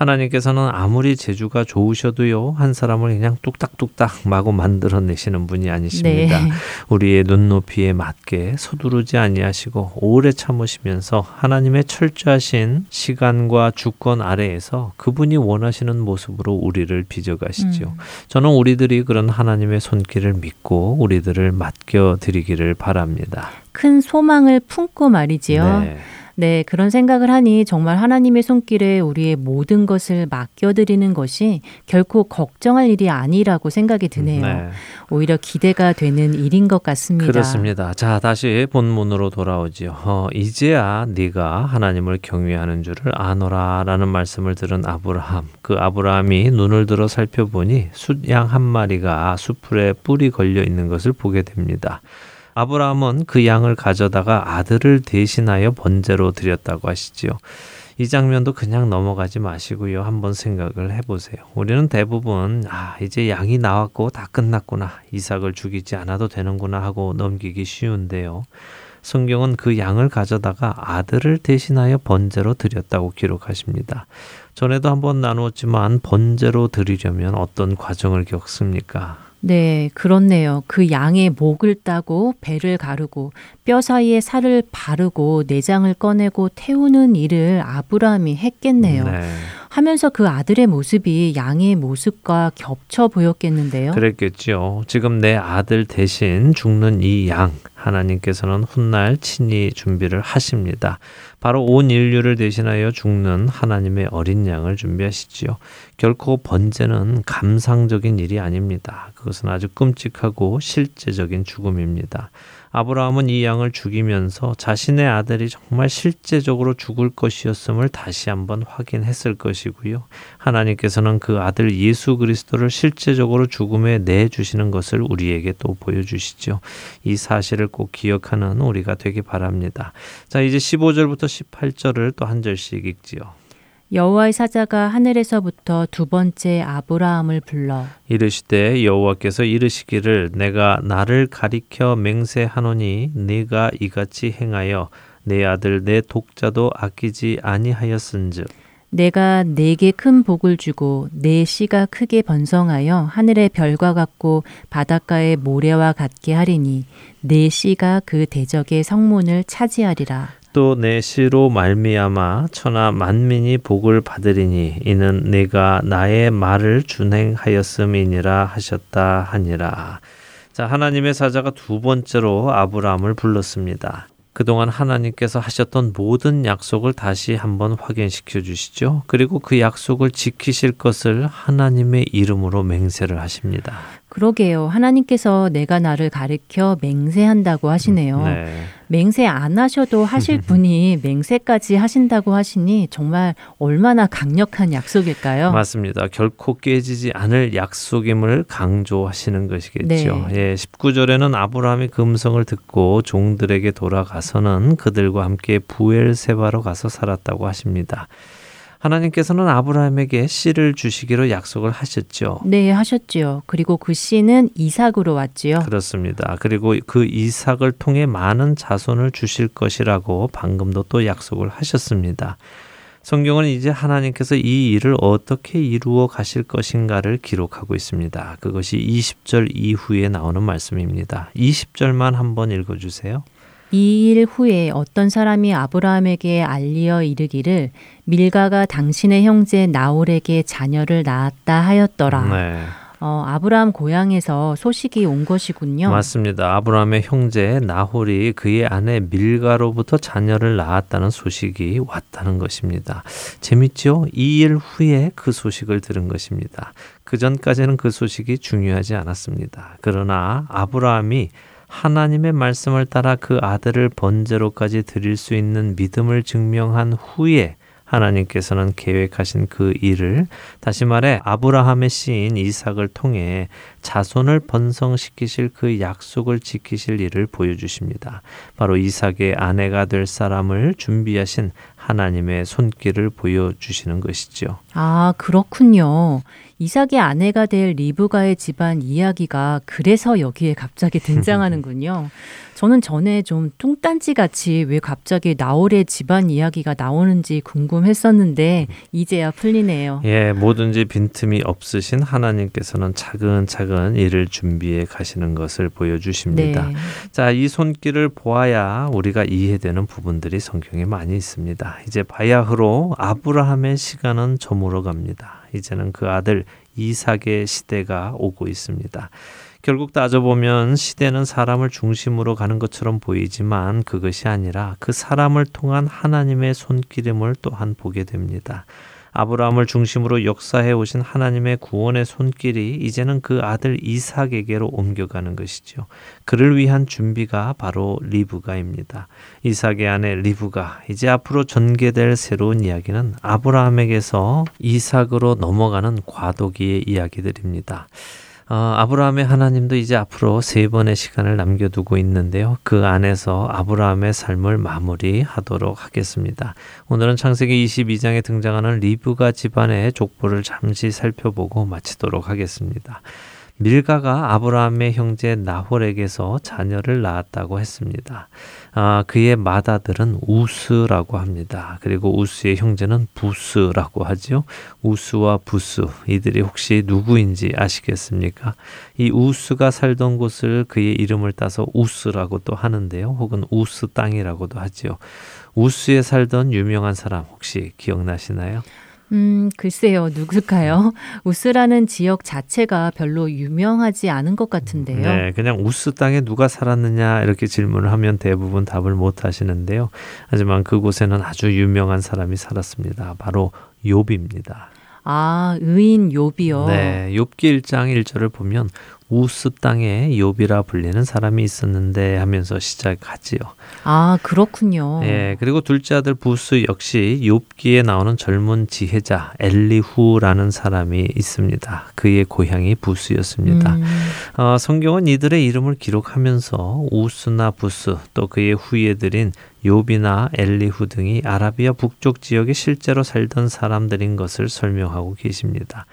하나님께서는 아무리 재주가 좋으셔도요 한 사람을 그냥 뚝딱뚝딱 마구 만들어내시는 분이 아니십니다. 네. 우리의 눈높이에 맞게 서두르지 아니하시고 오래 참으시면서 하나님의 철저하신 시간과 주권 아래에서 그분이 원하시는 모습으로 우리를 빚어가시지 음. 저는 우리들이 그런 하나님의 손길을 믿고 우리들을 맡겨 드리기를 바랍니다. 큰 소망을 품고 말이지요. 네. 네, 그런 생각을 하니 정말 하나님의 손길에 우리의 모든 것을 맡겨드리는 것이 결코 걱정할 일이 아니라고 생각이 드네요. 네. 오히려 기대가 되는 일인 것 같습니다. 그렇습니다. 자, 다시 본문으로 돌아오지요. 어, 이제야 네가 하나님을 경외하는 줄을 아노라라는 말씀을 들은 아브라함. 그 아브라함이 눈을 들어 살펴보니 숫양 한 마리가 수풀에 뿔이 걸려 있는 것을 보게 됩니다. 아브라함은 그 양을 가져다가 아들을 대신하여 번제로 드렸다고 하시지요. 이 장면도 그냥 넘어가지 마시고요. 한번 생각을 해보세요. 우리는 대부분, 아, 이제 양이 나왔고 다 끝났구나. 이삭을 죽이지 않아도 되는구나 하고 넘기기 쉬운데요. 성경은 그 양을 가져다가 아들을 대신하여 번제로 드렸다고 기록하십니다. 전에도 한번 나누었지만 번제로 드리려면 어떤 과정을 겪습니까? 네, 그렇네요. 그 양의 목을 따고 배를 가르고 뼈 사이에 살을 바르고 내장을 꺼내고 태우는 일을 아브라함이 했겠네요. 네. 하면서 그 아들의 모습이 양의 모습과 겹쳐 보였겠는데요. 그랬겠지 지금 내 아들 대신 죽는 이 양, 하나님께서는 훗날 친히 준비를 하십니다. 바로 온 인류를 대신하여 죽는 하나님의 어린 양을 준비하시지요. 결코 번제는 감상적인 일이 아닙니다. 그것은 아주 끔찍하고 실제적인 죽음입니다. 아브라함은 이 양을 죽이면서 자신의 아들이 정말 실제적으로 죽을 것이었음을 다시 한번 확인했을 것이고요. 하나님께서는 그 아들 예수 그리스도를 실제적으로 죽음에 내주시는 것을 우리에게 또 보여주시죠. 이 사실을 꼭 기억하는 우리가 되기 바랍니다. 자, 이제 15절부터 18절을 또 한 절씩 읽지요. 여호와의 사자가 하늘에서부터 두 번째 아브라함을 불러 이르시되 여호와께서 이르시기를 내가 나를 가리켜 맹세하노니 네가 이같이 행하여 내 아들 내 독자도 아끼지 아니하였은즉 내가 네게 큰 복을 주고 네 씨가 크게 번성하여 하늘의 별과 같고 바닷가의 모래와 같게 하리니 네 씨가 그 대적의 성문을 차지하리라 또내 시로 말미암아 천하 만민이 복을 받으리니 이는 네가 나의 말을 준행하였음이니라 하셨다 하니라. 자, 하나님의 사자가 두 번째로 아브라함을 불렀습니다. 그동안 하나님께서 하셨던 모든 약속을 다시 한번 확인시켜 주시죠. 그리고 그 약속을 지키실 것을 하나님의 이름으로 맹세를 하십니다. 그러게요. 하나님께서 내가 나를 가르켜 맹세한다고 하시네요. 네. 맹세 안 하셔도 하실 분이 맹세까지 하신다고 하시니 정말 얼마나 강력한 약속일까요? 맞습니다. 결코 깨지지 않을 약속임을 강조하시는 것이겠죠. 네. 예, 19절에는 아브라함이 금성을 듣고 종들에게 돌아가서는 그들과 함께 부엘세바로 가서 살았다고 하십니다. 하나님께서는 아브라함에게 씨를 주시기로 약속을 하셨죠. 네, 하셨지요. 그리고 그 씨는 이삭으로 왔지요. 그렇습니다. 그리고 그 이삭을 통해 많은 자손을 주실 것이라고 방금도 또 약속을 하셨습니다. 성경은 이제 하나님께서 이 일을 어떻게 이루어 가실 것인가를 기록하고 있습니다. 그것이 20절 이후에 나오는 말씀입니다. 20절만 한번 읽어 주세요. 이일 후에 어떤 사람이 아브라함에게 알리어 이르기를 밀가가 당신의 형제 나홀에게 자녀를 낳았다 하였더라. 네. 어, 아브라함 고향에서 소식이 온 것이군요. 맞습니다. 아브라함의 형제 나홀이 그의 아내 밀가로부터 자녀를 낳았다는 소식이 왔다는 것입니다. 재밌죠? 이일 후에 그 소식을 들은 것입니다. 그 전까지는 그 소식이 중요하지 않았습니다. 그러나 아브라함이 하나님의 말씀을 따라 그 아들을 번제로까지 드릴 수 있는 믿음을 증명한 후에 하나님께서는 계획하신 그 일을 다시 말해 아브라함의 씨인 이삭을 통해 자손을 번성시키실 그 약속을 지키실 일을 보여주십니다. 바로 이삭의 아내가 될 사람을 준비하신 하나님의 손길을 보여주시는 것이죠. 아, 그렇군요. 이삭의 아내가 될 리브가의 집안 이야기가 그래서 여기에 갑자기 등장하는군요. 저는 전에 좀 뚱딴지 같이 왜 갑자기 나홀의 집안 이야기가 나오는지 궁금했었는데 이제야 풀리네요. 예, 뭐든지 빈틈이 없으신 하나님께서는 차근차근 일을 준비해 가시는 것을 보여주십니다. 네. 자, 이 손길을 보아야 우리가 이해되는 부분들이 성경에 많이 있습니다. 이제 바야흐로 아브라함의 시간은 저물어 갑니다. 이제는 그 아들 이삭의 시대가 오고 있습니다. 결국 따져보면 시대는 사람을 중심으로 가는 것처럼 보이지만 그것이 아니라 그 사람을 통한 하나님의 손길임을 또한 보게 됩니다. 아브라함을 중심으로 역사해 오신 하나님의 구원의 손길이 이제는 그 아들 이삭에게로 옮겨가는 것이지요. 그를 위한 준비가 바로 리브가입니다. 이삭의 아내 리브가 이제 앞으로 전개될 새로운 이야기는 아브라함에게서 이삭으로 넘어가는 과도기의 이야기들입니다. 어, 아브라함의 하나님도 이제 앞으로 세 번의 시간을 남겨두고 있는데요. 그 안에서 아브라함의 삶을 마무리하도록 하겠습니다. 오늘은 창세기 22장에 등장하는 리브가 집안의 족보를 잠시 살펴보고 마치도록 하겠습니다. 밀가가 아브라함의 형제 나홀에게서 자녀를 낳았다고 했습니다. 아, 그의 맏아들은 우스라고 합니다. 그리고 우스의 형제는 부스라고 하지요. 우스와 부스 이들이 혹시 누구인지 아시겠습니까? 이 우스가 살던 곳을 그의 이름을 따서 우스라고도 하는데요. 혹은 우스 땅이라고도 하지요. 우스에 살던 유명한 사람 혹시 기억나시나요? 음, 글쎄요. 누굴까요? 우스라는 지역 자체가 별로 유명하지 않은 것 같은데요. 네, 그냥 우스 땅에 누가 살았느냐 이렇게 질문을 하면 대부분 답을 못 하시는데요. 하지만 그곳에는 아주 유명한 사람이 살았습니다. 바로 욥입니다. 아, 의인 욥이요. 네, 욥기 1장 1절을 보면 우스 땅에 요비라 불리는 사람이 있었는데 하면서 시작하지요. 아 그렇군요. 예 그리고 둘째 아들 부스 역시 욥기에 나오는 젊은 지혜자 엘리후라는 사람이 있습니다. 그의 고향이 부스였습니다. 음. 어, 성경은 이들의 이름을 기록하면서 우스나 부스 또 그의 후예들인 요비나 엘리후 등이 아라비아 북쪽 지역에 실제로 살던 사람들인 것을 설명하고 계십니다.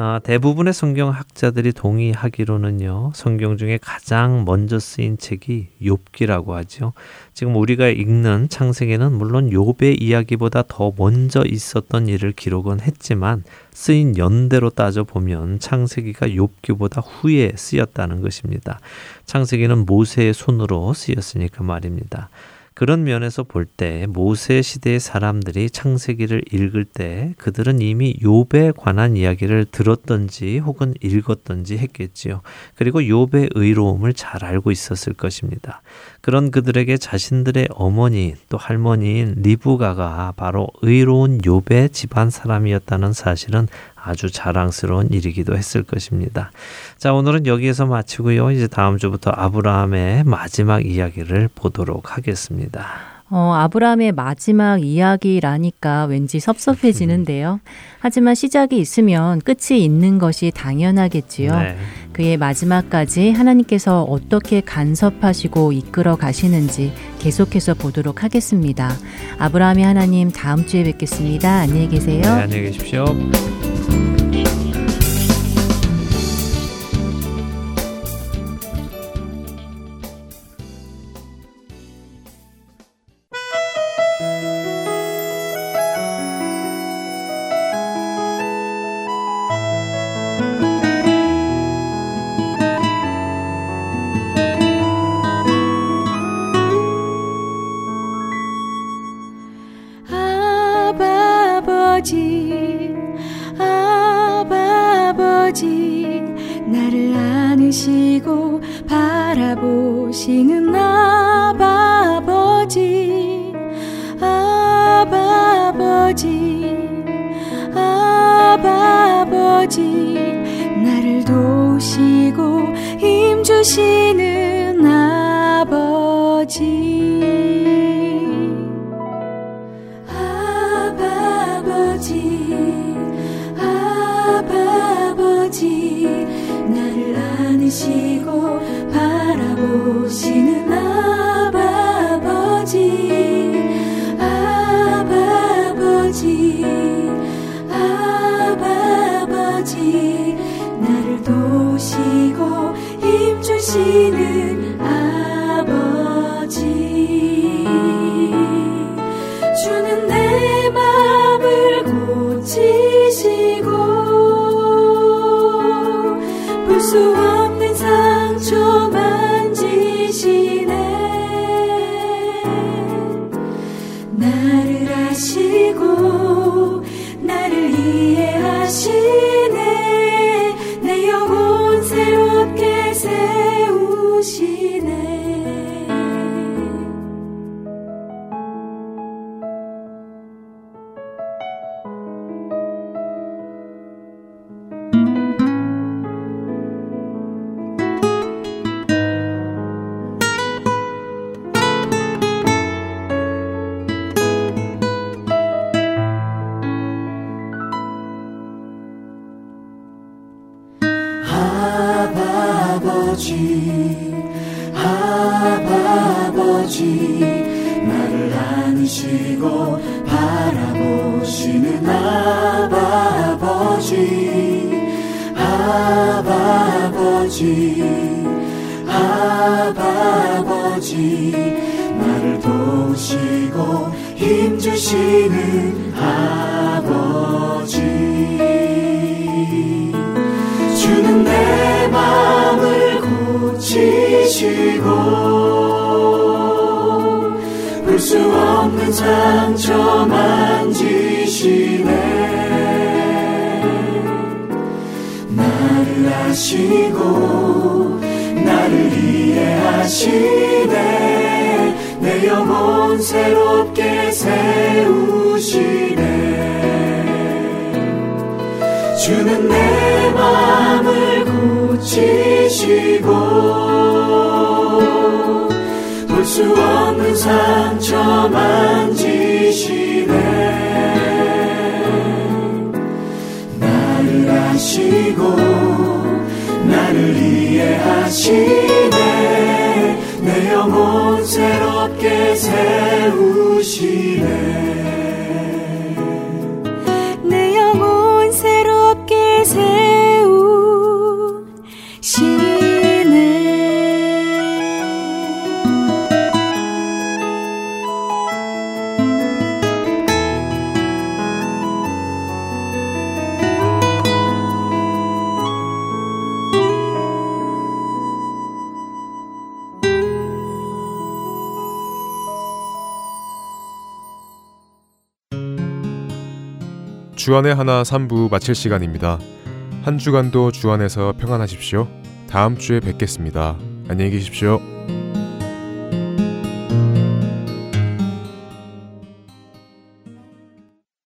아, 대부분의 성경학자들이 동의하기로는요, 성경 중에 가장 먼저 쓰인 책이 욥기라고 하죠. 지금 우리가 읽는 창세기는 물론 욥의 이야기보다 더 먼저 있었던 일을 기록은 했지만 쓰인 연대로 따져 보면 창세기가 욥기보다 후에 쓰였다는 것입니다. 창세기는 모세의 손으로 쓰였으니까 말입니다. 그런 면에서 볼 때 모세 시대의 사람들이 창세기를 읽을 때 그들은 이미 욥에 관한 이야기를 들었던지 혹은 읽었던지 했겠지요. 그리고 욥의 의로움을 잘 알고 있었을 것입니다. 그런 그들에게 자신들의 어머니 또 할머니인 리브가가 바로 의로운 욥의 집안 사람이었다는 사실은 아주 자랑스러운 일이기도 했을 것입니다. 자, 오늘은 여기에서 마치고요. 이제 다음 주부터 아브라함의 마지막 이야기를 보도록 하겠습니다. 어, 아브라함의 마지막 이야기라니까 왠지 섭섭해지는데요. 하지만 시작이 있으면 끝이 있는 것이 당연하겠지요. 네. 그의 마지막까지 하나님께서 어떻게 간섭하시고 이끌어 가시는지 계속해서 보도록 하겠습니다. 아브라함의 하나님 다음 주에 뵙겠습니다. 안녕히 계세요. 네, 안녕히 계십시오. 바라보시는 아바버지 아바버지 아바버지 나를 도우시고 힘 주시는 아버지 Jesus. 아버지 아버지 나를 도우시고 힘 주시는 아버지 주는 내 마음을 고치시고 볼 수 없는 상처 만지시네 하시고 나를 이해하시네 내 영혼 새롭게 세우시네 주는 내 마음을 고치시고 볼 수 없는 상처만 하시네 내 영혼 새롭게 세우
주안의 하나 3부 마칠 시간입니다. 한 주간도 주안에서 평안하십시오. 다음 주에 뵙겠습니다. 안녕히 계십시오.